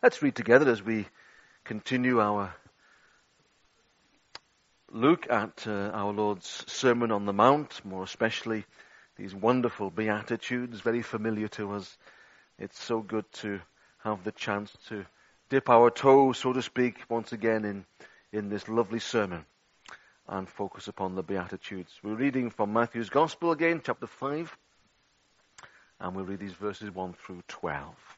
Let's read together as we continue our look at uh, our Lord's Sermon on the Mount, more especially these wonderful Beatitudes, very familiar to us. It's so good to have the chance to dip our toe, so to speak, once again in, in this lovely sermon and focus upon the Beatitudes. We're reading from Matthew's Gospel again, chapter 5, and we'll read these verses 1 through 12.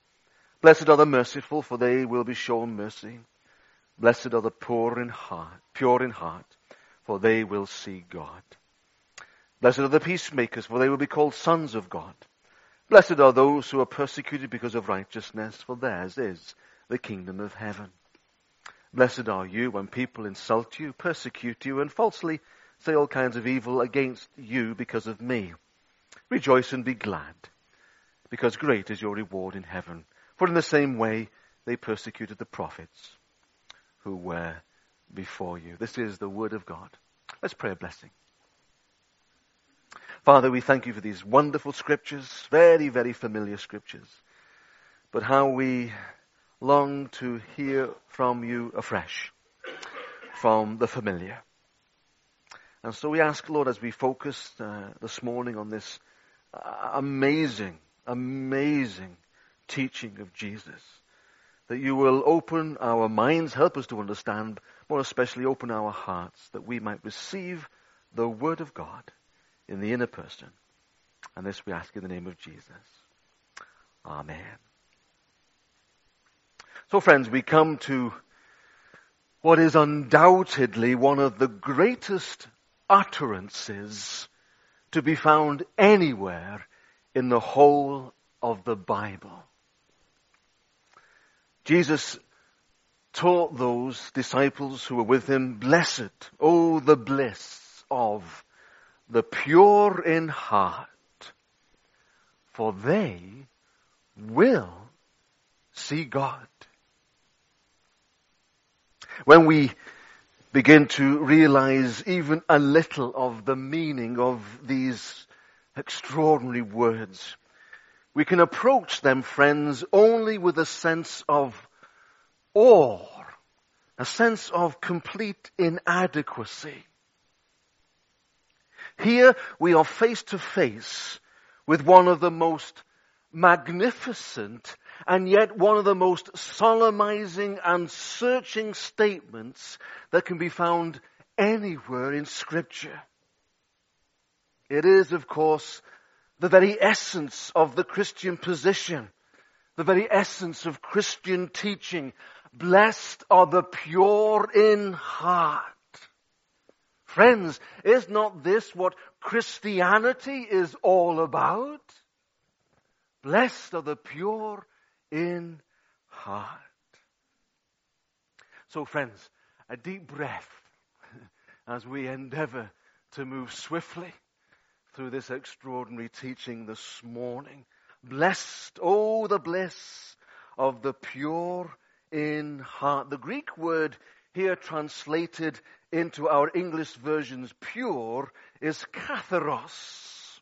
Blessed are the merciful, for they will be shown mercy. Blessed are the poor in heart, pure in heart, for they will see God. Blessed are the peacemakers, for they will be called sons of God. Blessed are those who are persecuted because of righteousness, for theirs is the kingdom of heaven. Blessed are you when people insult you, persecute you, and falsely say all kinds of evil against you because of me. Rejoice and be glad, because great is your reward in heaven. For in the same way they persecuted the prophets who were before you. This is the word of God. Let's pray a blessing. Father, we thank you for these wonderful scriptures, very, very familiar scriptures. But how we long to hear from you afresh, from the familiar. And so we ask, Lord, as we focus uh, this morning on this uh, amazing, amazing teaching of Jesus. That you will open our minds, help us to understand, more especially open our hearts, that we might receive the Word of God in the inner person. And this we ask in the name of Jesus. Amen. So friends, we come to what is undoubtedly one of the greatest utterances to be found anywhere in the whole of the Bible. Jesus taught those disciples who were with him, blessed, oh the bliss of the pure in heart, for they will see God. When we begin to realize even a little of the meaning of these extraordinary words, we can approach them, friends, only with a sense of awe, a sense of complete inadequacy. Here we are face to face with one of the most magnificent and yet one of the most solemnizing and searching statements that can be found anywhere in scripture. It is, of course, the very essence of the Christian position, the very essence of Christian teaching. Blessed are the pure in heart. Friends, is not this what Christianity is all about? Blessed are the pure in heart. So friends, a deep breath as we endeavor to move swiftly through this extraordinary teaching this morning. Blessed, oh, the bliss of the pure in heart. The Greek word here translated into our English versions pure is katharos.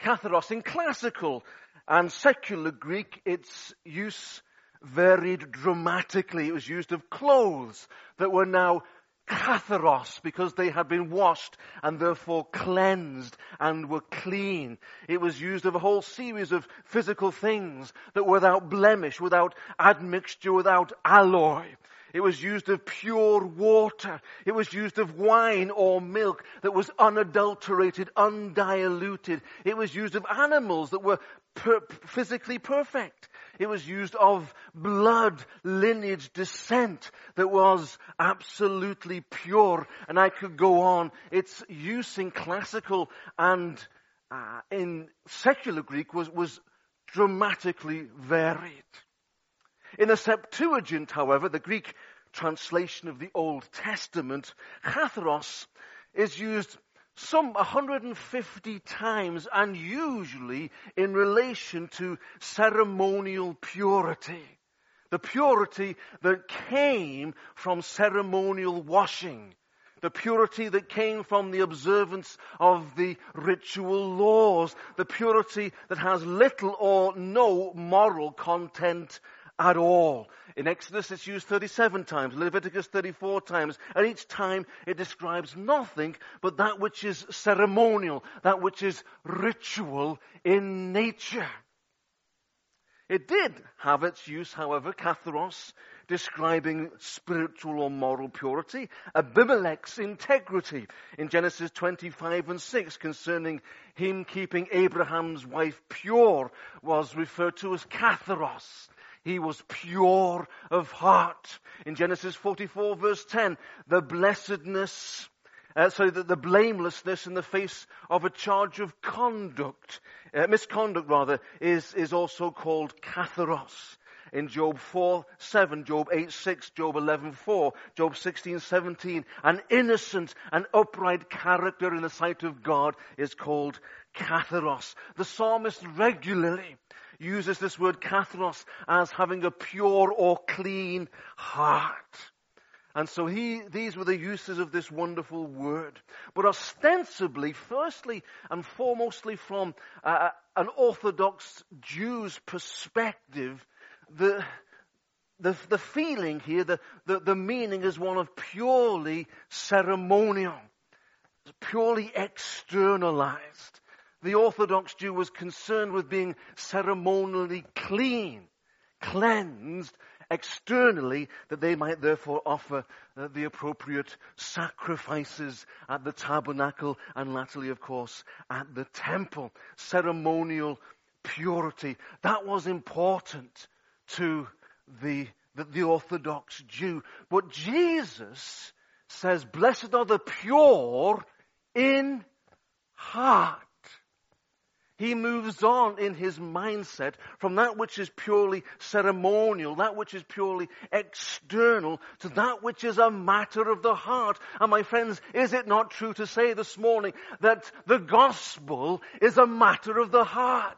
Katharos in classical and secular Greek, its use varied dramatically. It was used of clothes that were now katharos because they had been washed and therefore cleansed and were clean. It was used of a whole series of physical things that were without blemish, without admixture, without alloy. It was used of pure water. It was used of wine or milk that was unadulterated, undiluted. It was used of animals that were per- physically perfect. It was used of blood, lineage, descent that was absolutely pure. And I could go on. Its use in classical and uh, in secular Greek was, was dramatically varied. In the Septuagint, however, the Greek translation of the Old Testament, katharos is used some 150 times and usually in relation to ceremonial purity. The purity that came from ceremonial washing. The purity that came from the observance of the ritual laws. The purity that has little or no moral content at all. In Exodus it's used 37 times, Leviticus 34 times, and each time it describes nothing but that which is ceremonial, that which is ritual in nature. It did have its use, however, katharos, describing spiritual or moral purity, Abimelech's integrity in Genesis 25 and 6 concerning him keeping Abraham's wife pure was referred to as katharos. He was pure of heart. In Genesis 44 verse 10, the blessedness, uh, sorry, the, the, blamelessness in the face of a charge of conduct, uh, misconduct rather, is, is also called katharos. In Job 4, 7, Job 8, 6, Job 11, 4, Job 16, 17, an innocent and upright character in the sight of God is called katharos. The psalmist regularly uses this word katharos as having a pure or clean heart. And so he, these were the uses of this wonderful word. But ostensibly, firstly and foremostly from uh, an Orthodox Jew's perspective, the, the, the feeling here, the, the, the meaning is one of purely ceremonial, purely externalized the Orthodox Jew was concerned with being ceremonially clean, cleansed externally, that they might therefore offer uh, the appropriate sacrifices at the tabernacle and latterly, of course, at the temple. Ceremonial purity. That was important to the, the, the Orthodox Jew. But Jesus says, blessed are the pure in heart he moves on in his mindset from that which is purely ceremonial, that which is purely external, to that which is a matter of the heart. And my friends, is it not true to say this morning that the gospel is a matter of the heart?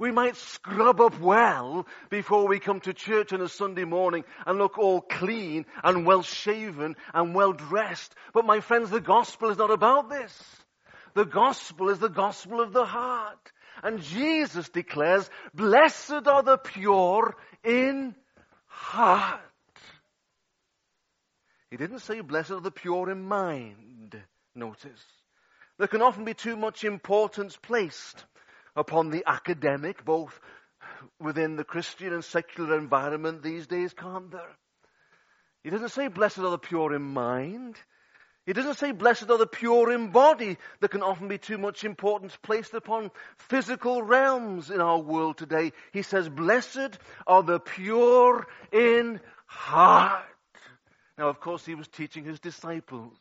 We might scrub up well before we come to church on a Sunday morning and look all clean and well shaven and well dressed. But my friends, the gospel is not about this. The gospel is the gospel of the heart. And Jesus declares, blessed are the pure in heart. He didn't say blessed are the pure in mind. Notice. There can often be too much importance placed upon the academic, both within the Christian and secular environment these days, can't there? He doesn't say blessed are the pure in mind. He doesn't say, blessed are the pure in body. There can often be too much importance placed upon physical realms in our world today. He says, blessed are the pure in heart. Now, of course, he was teaching his disciples.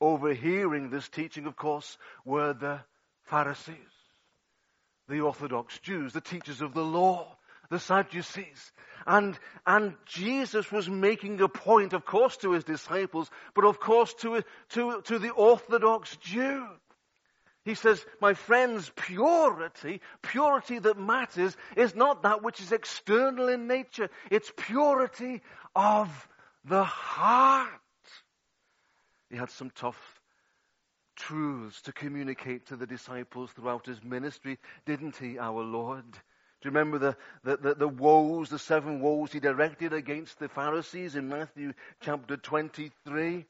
Overhearing this teaching, of course, were the Pharisees, the Orthodox Jews, the teachers of the law the Sadducees. And, and Jesus was making a point, of course, to his disciples, but of course to, to, to the Orthodox Jew. He says, my friends, purity, purity that matters is not that which is external in nature. It's purity of the heart. He had some tough truths to communicate to the disciples throughout his ministry, didn't he, our Lord? Do you remember the, the, the, the, woes, the seven woes he directed against the Pharisees in Matthew chapter 23?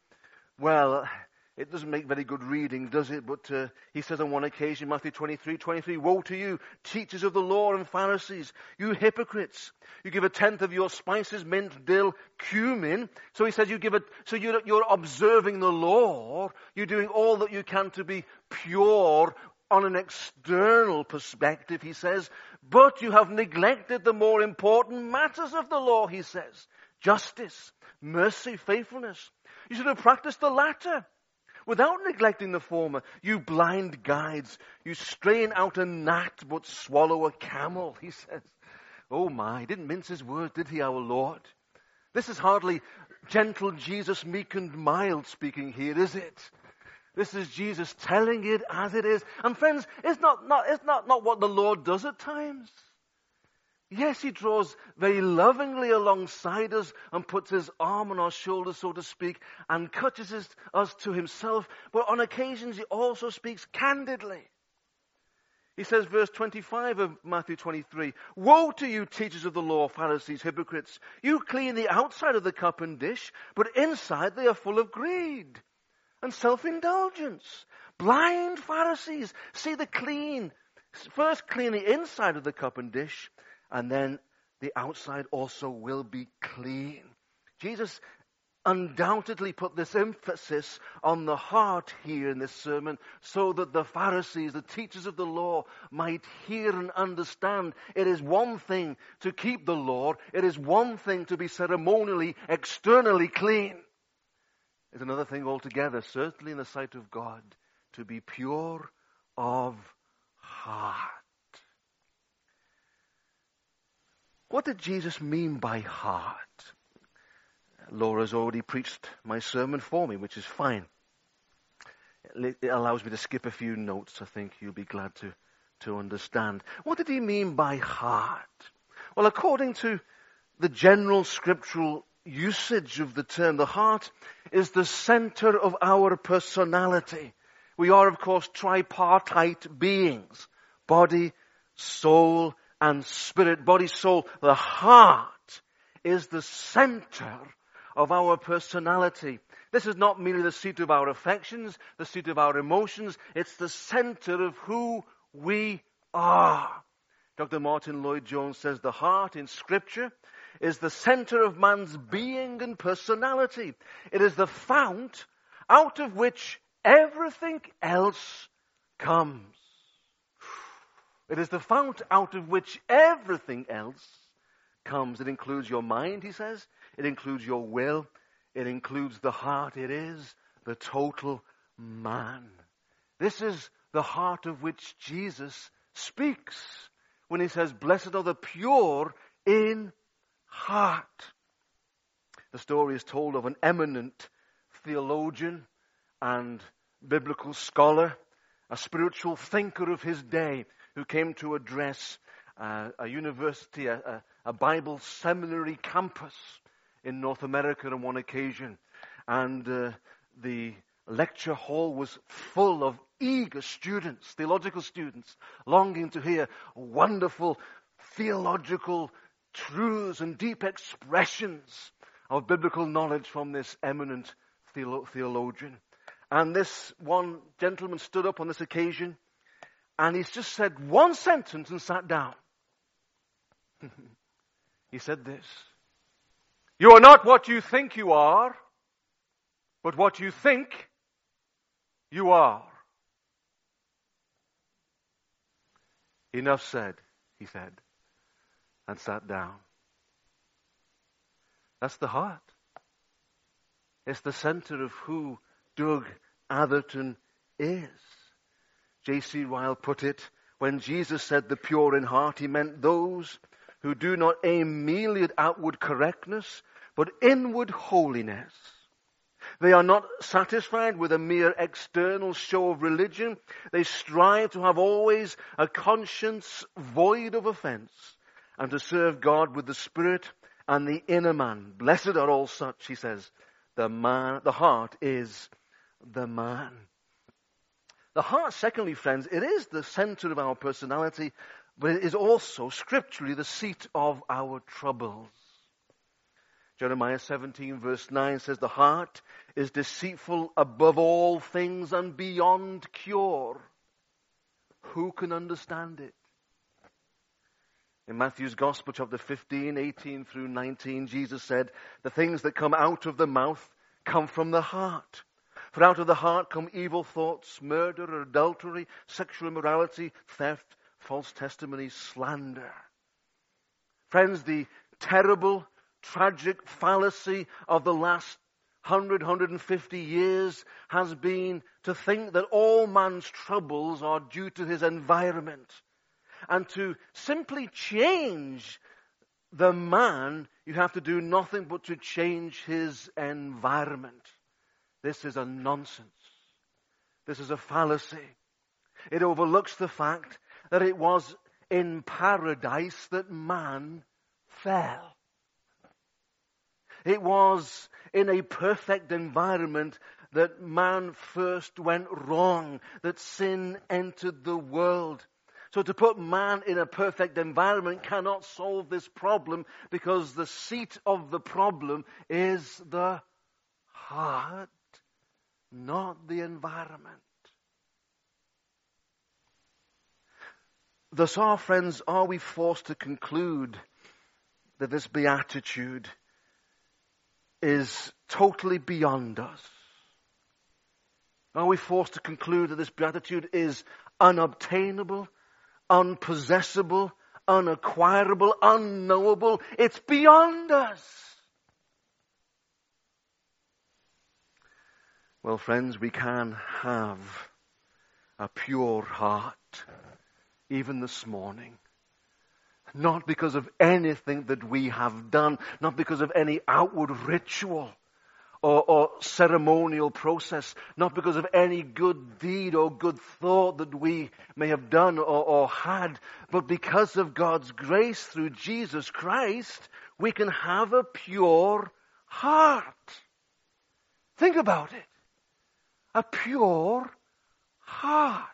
Well, it doesn't make very good reading, does it? But uh, he says on one occasion, Matthew 23, 23, Woe to you, teachers of the law and Pharisees, you hypocrites! You give a tenth of your spices, mint, dill, cumin. So he says you give it, so you're, you're observing the law. You're doing all that you can to be pure on an external perspective, he says, but you have neglected the more important matters of the law, he says. Justice, mercy, faithfulness. You should have practiced the latter without neglecting the former. You blind guides, you strain out a gnat but swallow a camel, he says. Oh my, didn't mince his words, did he, our Lord? This is hardly gentle Jesus, meek and mild speaking here, is it? This is Jesus telling it as it is. And friends, it's not, not, it's not, not what the Lord does at times. Yes, he draws very lovingly alongside us and puts his arm on our shoulder, so to speak, and touches us to himself. But on occasions, he also speaks candidly. He says, verse 25 of Matthew 23, Woe to you, teachers of the law, Pharisees, hypocrites! You clean the outside of the cup and dish, but inside they are full of greed and self-indulgence. Blind Pharisees, see the clean. First clean the inside of the cup and dish, and then the outside also will be clean. Jesus undoubtedly put this emphasis on the heart here in this sermon so that the Pharisees, the teachers of the law, might hear and understand it is one thing to keep the law, it is one thing to be ceremonially, externally clean. It's another thing altogether, certainly in the sight of God, to be pure of heart. What did Jesus mean by heart? Laura's already preached my sermon for me, which is fine. It allows me to skip a few notes. I think you'll be glad to, to understand. What did he mean by heart? Well, according to the general scriptural usage of the term, the heart is the center of our personality. We are, of course, tripartite beings. Body, soul, and spirit. Body, soul. The heart is the center of our personality. This is not merely the seat of our affections, the seat of our emotions. It's the center of who we are. Dr. Martyn Lloyd-Jones says the heart in scripture is the center of man's being and personality. It is the fount out of which everything else comes. It is the fount out of which everything else comes. It includes your mind, he says. It includes your will. It includes the heart. It is the total man. This is the heart of which Jesus speaks when he says, Blessed are the pure in heart. The story is told of an eminent theologian and biblical scholar, a spiritual thinker of his day who came to address uh, a university, a, a Bible seminary campus in North America on one occasion. And uh, the lecture hall was full of eager students, theological students, longing to hear wonderful theological truths and deep expressions of biblical knowledge from this eminent theolo- theologian. And this one gentleman stood up on this occasion and he's just said one sentence and sat down. he said this You are not what you think you are, but what you think you are. Enough said, he said and sat down. That's the heart. It's the center of who Doug Atherton is. J.C. Ryle put it, when Jesus said the pure in heart, he meant those who do not aim merely at outward correctness, but inward holiness. They are not satisfied with a mere external show of religion. They strive to have always a conscience void of offense and to serve God with the spirit and the inner man. Blessed are all such, he says. The man, the heart is the man. The heart, secondly, friends, it is the center of our personality, but it is also scripturally the seat of our troubles. Jeremiah 17 verse 9 says, the heart is deceitful above all things and beyond cure. Who can understand it? In Matthew's Gospel, chapter 15, 18 through 19, Jesus said, The things that come out of the mouth come from the heart. For out of the heart come evil thoughts, murder, adultery, sexual immorality, theft, false testimony, slander. Friends, the terrible, tragic fallacy of the last 100, 150 years has been to think that all man's troubles are due to his environment and to simply change the man, you have to do nothing but to change his environment. This is a nonsense. This is a fallacy. It overlooks the fact that it was in paradise that man fell. It was in a perfect environment that man first went wrong, that sin entered the world. So to put man in a perfect environment cannot solve this problem because the seat of the problem is the heart, not the environment. Thus, our friends, are we forced to conclude that this beatitude is totally beyond us? Are we forced to conclude that this beatitude is unobtainable, unpossessable, unacquirable, unknowable? It's beyond us. Well, friends, we can have a pure heart even this morning. Not because of anything that we have done, not because of any outward ritual or, or, ceremonial process, not because of any good deed or good thought that we may have done or, or had, but because of God's grace through Jesus Christ, we can have a pure heart. Think about it. A pure heart.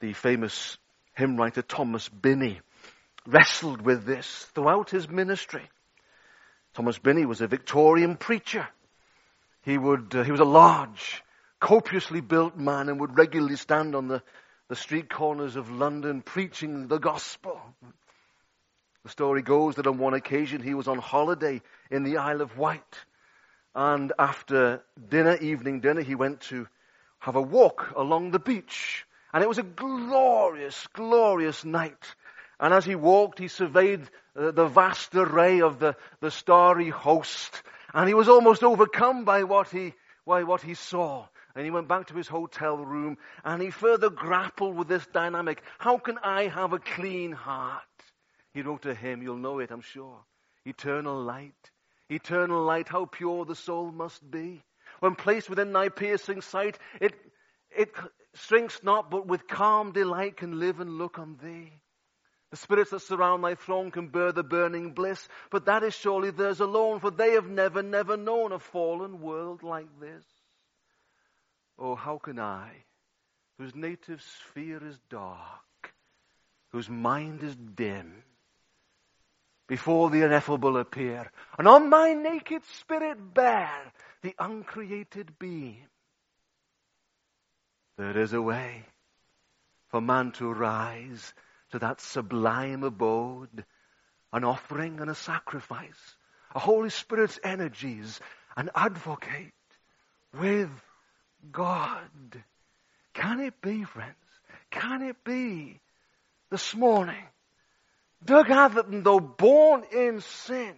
the famous hymn writer Thomas Binney wrestled with this throughout his ministry. Thomas Binney was a Victorian preacher. He would, uh, he was a large, copiously built man and would regularly stand on the, the street corners of London preaching the gospel. The story goes that on one occasion he was on holiday in the Isle of Wight. And after dinner, evening dinner, he went to have a walk along the beach. And it was a glorious, glorious night. And as he walked, he surveyed the vast array of the, the starry host. And he was almost overcome by what he, by what he saw. And he went back to his hotel room and he further grappled with this dynamic. How can I have a clean heart? He wrote to him, you'll know it, I'm sure. Eternal light. Eternal light, how pure the soul must be. When placed within thy piercing sight, it, it shrinks not, but with calm delight can live and look on thee. The spirits that surround thy throne can bear the burning bliss, but that is surely theirs alone, for they have never, never known a fallen world like this. Oh, how can I, whose native sphere is dark, whose mind is dim, before the ineffable appear, and on my naked spirit bear the uncreated being? There is a way for man to rise to that sublime abode, an offering and a sacrifice, a Holy Spirit's energies, an advocate with God. Can it be, friends? Can it be this morning? Doug Atherton, though born in sin,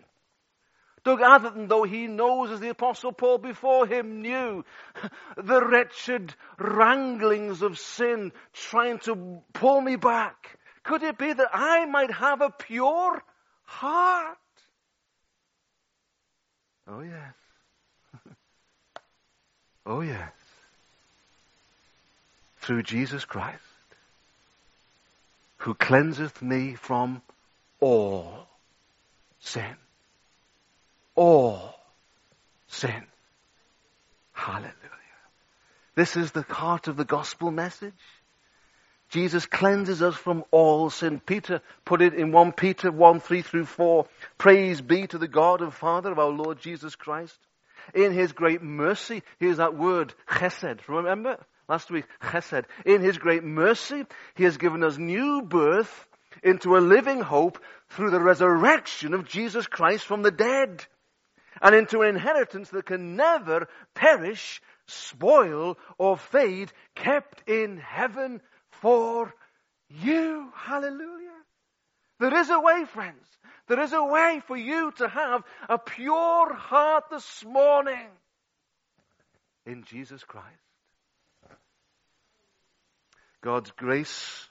Doug Atherton, though he knows, as the Apostle Paul before him knew, the wretched wranglings of sin trying to pull me back. Could it be that I might have a pure heart? Oh, yes. oh, yes. Through Jesus Christ, who cleanseth me from all sin all sin. Hallelujah. This is the heart of the gospel message. Jesus cleanses us from all sin. Peter put it in 1 Peter 1, 3 through 4. Praise be to the God and Father of our Lord Jesus Christ. In His great mercy, here's that word, chesed. Remember? Last week, chesed. In His great mercy, He has given us new birth into a living hope through the resurrection of Jesus Christ from the dead and into an inheritance that can never perish, spoil, or fade, kept in heaven for you. Hallelujah. There is a way, friends. There is a way for you to have a pure heart this morning in Jesus Christ. God's grace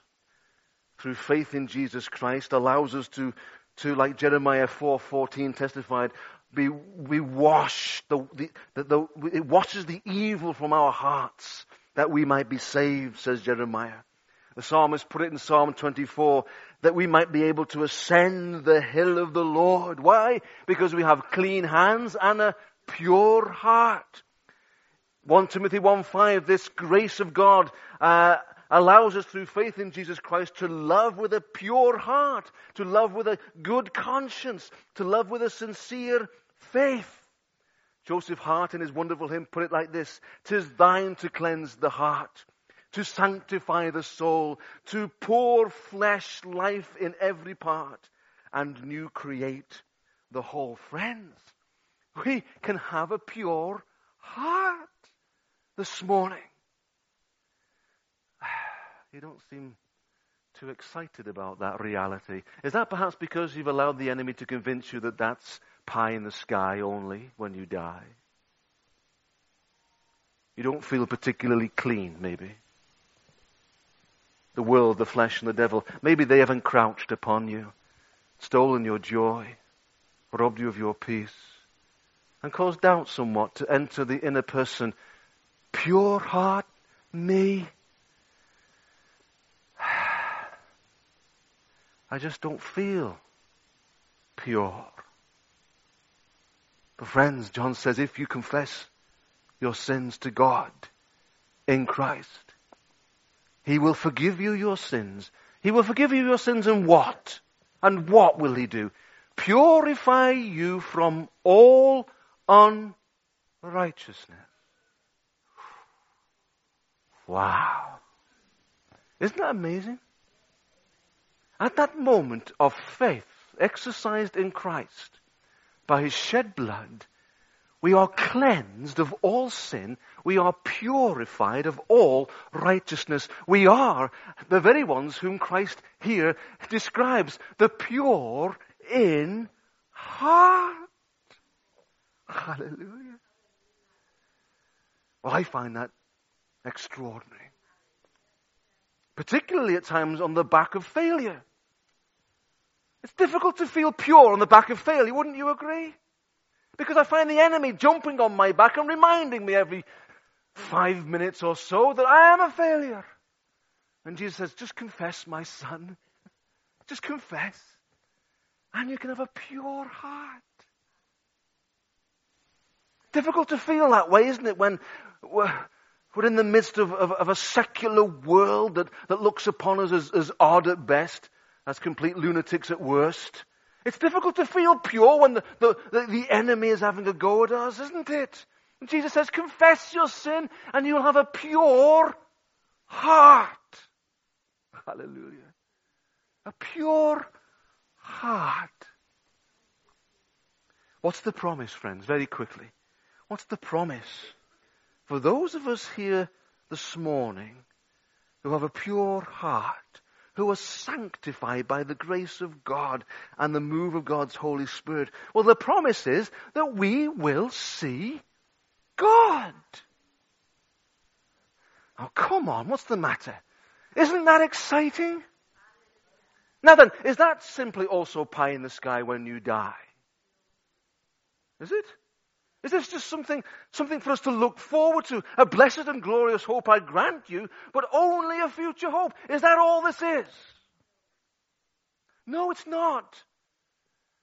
through faith in Jesus Christ allows us to, to like Jeremiah 4.14 testified, be, be washed. The, the, the, the, it washes the evil from our hearts that we might be saved, says Jeremiah. The psalmist put it in Psalm 24 that we might be able to ascend the hill of the Lord. Why? Because we have clean hands and a pure heart. 1 Timothy 1.5, this grace of God uh, allows us through faith in Jesus Christ to love with a pure heart, to love with a good conscience, to love with a sincere faith. Joseph Hart in his wonderful hymn put it like this, Tis thine to cleanse the heart, to sanctify the soul, to pour flesh life in every part, and new create the whole. Friends, we can have a pure heart this morning. You don't seem too excited about that reality. Is that perhaps because you've allowed the enemy to convince you that that's pie in the sky only when you die? You don't feel particularly clean, maybe. The world, the flesh, and the devil, maybe they have encroached upon you, stolen your joy, robbed you of your peace, and caused doubt somewhat to enter the inner person pure heart, me. I just don't feel pure. But friends, John says, if you confess your sins to God in Christ, He will forgive you your sins. He will forgive you your sins and what? And what will He do? Purify you from all unrighteousness. Wow. Isn't that amazing? At that moment of faith exercised in Christ by his shed blood, we are cleansed of all sin. We are purified of all righteousness. We are the very ones whom Christ here describes, the pure in heart. Hallelujah. Well, I find that extraordinary. Particularly at times on the back of failure. It's difficult to feel pure on the back of failure, wouldn't you agree? Because I find the enemy jumping on my back and reminding me every five minutes or so that I am a failure. And Jesus says, just confess, my son. Just confess. And you can have a pure heart. Difficult to feel that way, isn't it? When we're in the midst of, of, of, a secular world that, that looks upon us as, as odd at best, as complete lunatics at worst. It's difficult to feel pure when the, the, the, enemy is having a go at us, isn't it? And Jesus says, confess your sin and you'll have a pure heart. Hallelujah. A pure heart. What's the promise, friends? Very quickly. What's the promise? For those of us here this morning who have a pure heart, who are sanctified by the grace of God and the move of God's Holy Spirit, well, the promise is that we will see God. Oh, come on, what's the matter? Isn't that exciting? Now then, is that simply also pie in the sky when you die? Is it? Is this just something, something for us to look forward to? A blessed and glorious hope I grant you, but only a future hope. Is that all this is? No, it's not.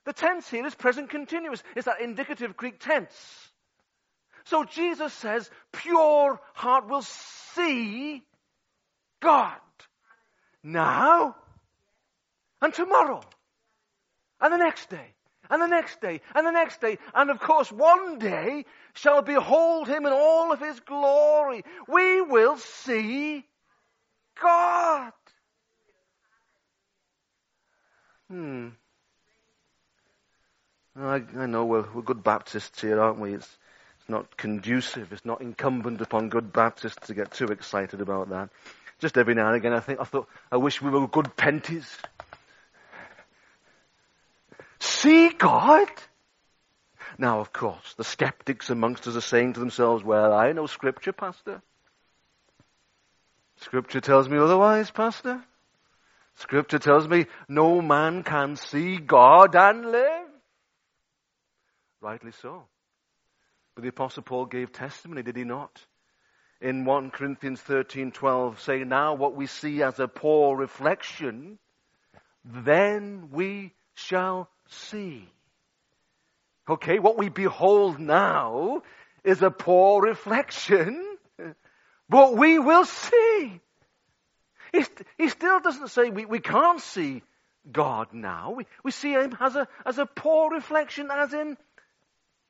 The tense here is present continuous. It's that indicative Greek tense. So Jesus says, pure heart will see God. Now and tomorrow and the next day and the next day, and the next day, and of course one day shall behold him in all of his glory. We will see God. Hmm. I, I know we're, we're good Baptists here, aren't we? It's, it's not conducive, it's not incumbent upon good Baptists to get too excited about that. Just every now and again I think, I thought, I wish we were good Penties see God? Now, of course, the skeptics amongst us are saying to themselves, well, I know scripture, pastor. Scripture tells me otherwise, pastor. Scripture tells me no man can see God and live. Rightly so. But the apostle Paul gave testimony, did he not? In 1 Corinthians 13:12 saying now what we see as a poor reflection then we shall see. Okay, what we behold now is a poor reflection, but we will see. He, he still doesn't say we, we can't see God now. We, we see him as a, as a poor reflection, as in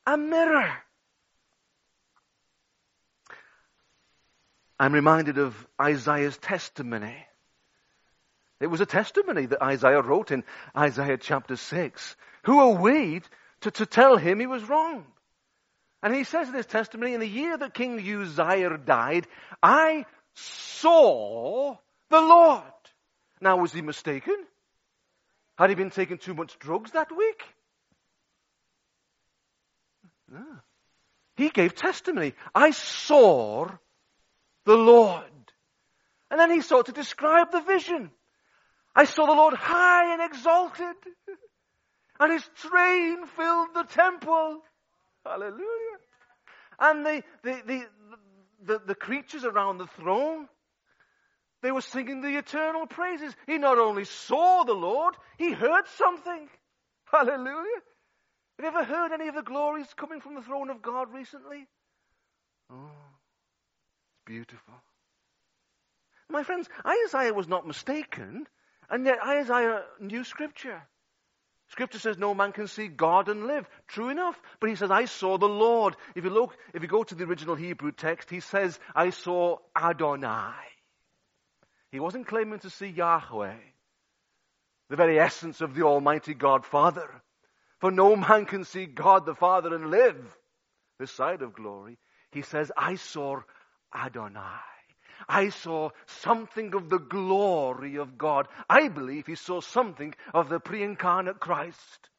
a mirror. I'm reminded of Isaiah's testimony. It was a testimony that Isaiah wrote in Isaiah chapter 6. Who are we to, to tell him he was wrong? And he says in his testimony, in the year that King Uzziah died, I saw the Lord. Now, was he mistaken? Had he been taking too much drugs that week? No. He gave testimony. I saw the Lord. And then he sought to describe the vision. I saw the Lord high and exalted, and his train filled the temple. Hallelujah. And the, the, the, the, the creatures around the throne, they were singing the eternal praises. He not only saw the Lord, he heard something. Hallelujah. Have you ever heard any of the glories coming from the throne of God recently? Oh, it's beautiful. My friends, Isaiah was not mistaken and yet Isaiah knew Scripture. Scripture says no man can see God and live. True enough. But he says, I saw the Lord. If you look, if you go to the original Hebrew text, he says, I saw Adonai. He wasn't claiming to see Yahweh, the very essence of the Almighty God Father. For no man can see God the Father and live this side of glory. He says, I saw Adonai. I saw something of the glory of God. I believe he saw something of the pre-incarnate Christ.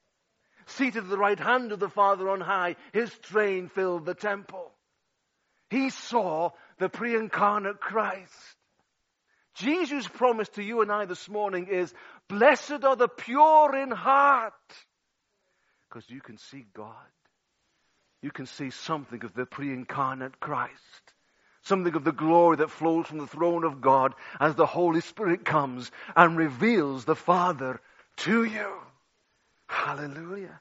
Seated at the right hand of the Father on high, his train filled the temple. He saw the pre-incarnate Christ. Jesus' promise to you and I this morning is, blessed are the pure in heart. Because you can see God. You can see something of the pre-incarnate Christ something of the glory that flows from the throne of God as the Holy Spirit comes and reveals the Father to you. Hallelujah.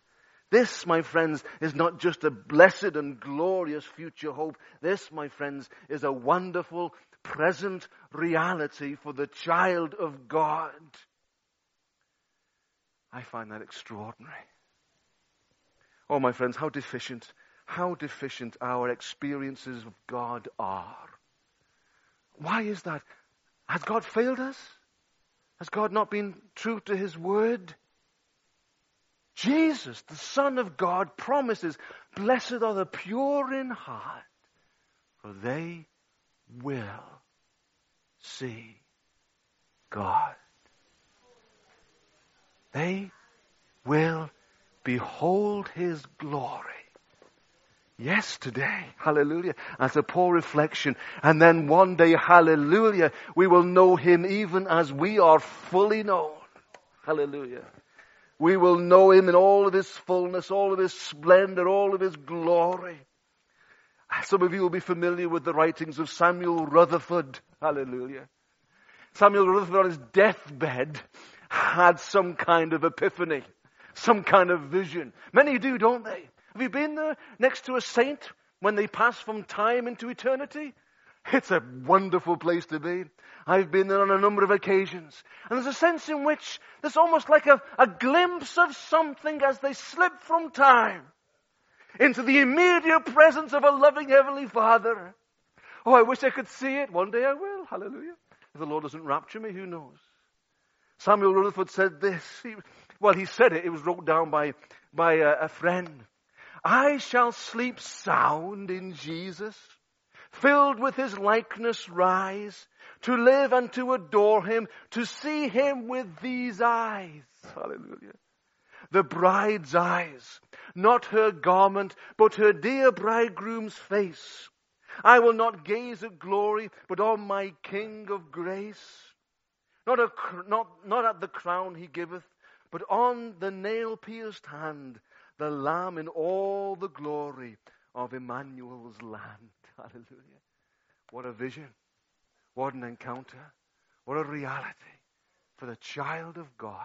This, my friends, is not just a blessed and glorious future hope. This, my friends, is a wonderful present reality for the child of God. I find that extraordinary. Oh, my friends, how deficient how deficient our experiences of God are. Why is that? Has God failed us? Has God not been true to His word? Jesus, the Son of God, promises, Blessed are the pure in heart, for they will see God. They will behold His glory. Yes, today. Hallelujah. As a poor reflection. And then one day, hallelujah, we will know Him even as we are fully known. Hallelujah. We will know Him in all of His fullness, all of His splendor, all of His glory. Some of you will be familiar with the writings of Samuel Rutherford. Hallelujah. Samuel Rutherford on his deathbed had some kind of epiphany, some kind of vision. Many do, don't they? Have you been there next to a saint when they pass from time into eternity? It's a wonderful place to be. I've been there on a number of occasions. And there's a sense in which there's almost like a, a glimpse of something as they slip from time into the immediate presence of a loving Heavenly Father. Oh, I wish I could see it. One day I will. Hallelujah. If the Lord doesn't rapture me, who knows? Samuel Rutherford said this. He, well, he said it. It was wrote down by, by a, a friend. I shall sleep sound in Jesus, filled with his likeness rise, to live and to adore him, to see him with these eyes. Hallelujah. The bride's eyes, not her garment, but her dear bridegroom's face. I will not gaze at glory, but on my King of grace. not, a, not, not at the crown he giveth, but on the nail pierced hand, the Lamb in all the glory of Emmanuel's land. Hallelujah. What a vision. What an encounter. What a reality for the child of God.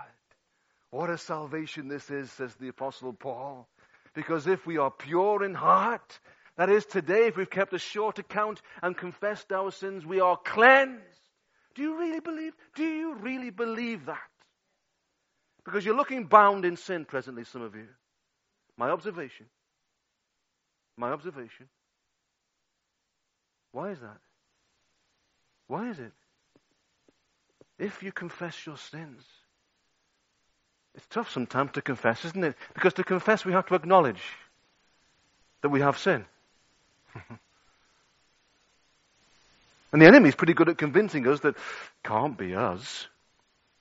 What a salvation this is, says the Apostle Paul. Because if we are pure in heart, that is today, if we've kept a short account and confessed our sins, we are cleansed. Do you really believe? Do you really believe that? Because you're looking bound in sin presently, some of you. My observation. My observation. Why is that? Why is it? If you confess your sins, it's tough sometimes to confess, isn't it? Because to confess, we have to acknowledge that we have sin. and the enemy is pretty good at convincing us that can't be us,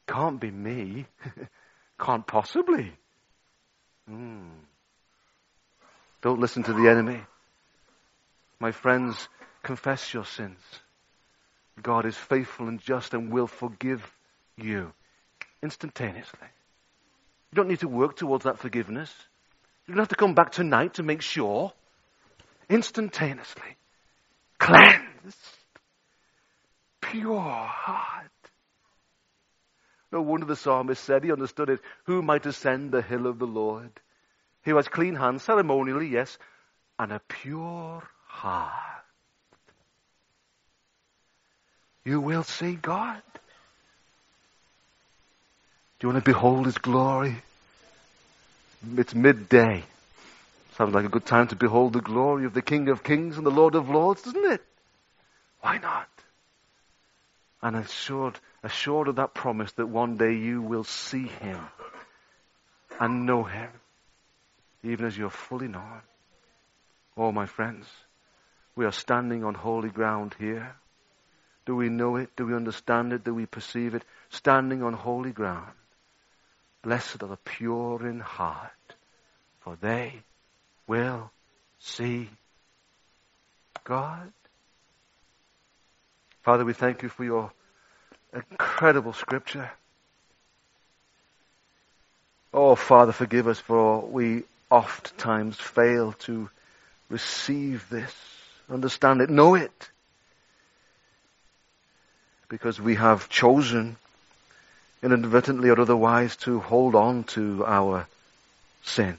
can't be me, can't possibly. Mm. Don't listen to the enemy. My friends, confess your sins. God is faithful and just and will forgive you instantaneously. You don't need to work towards that forgiveness. You don't have to come back tonight to make sure. Instantaneously. Cleansed. Pure heart. No wonder the psalmist said he understood it. Who might ascend the hill of the Lord? He has clean hands, ceremonially, yes, and a pure heart. You will see God. Do you want to behold His glory? It's midday. Sounds like a good time to behold the glory of the King of Kings and the Lord of Lords, doesn't it? Why not? And assured, assured of that promise that one day you will see Him and know Him, even as you're fully known. Oh, my friends, we are standing on holy ground here. Do we know it? Do we understand it? Do we perceive it? Standing on holy ground. Blessed are the pure in heart, for they will see God. Father, we thank you for your incredible scripture. Oh, Father, forgive us for we oft times fail to receive this, understand it, know it. Because we have chosen inadvertently or otherwise to hold on to our sin.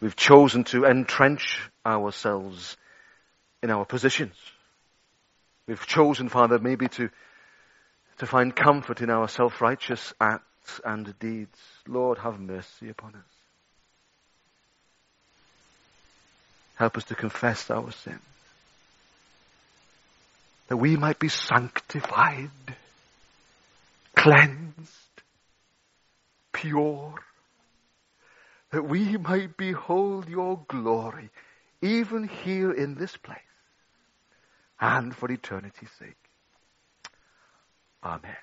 We've chosen to entrench ourselves in our positions. We've chosen, Father, maybe to, to find comfort in our self-righteous acts and deeds. Lord, have mercy upon us. Help us to confess our sins. That we might be sanctified cleansed, pure, that we might behold your glory, even here in this place, and for eternity's sake. Amen.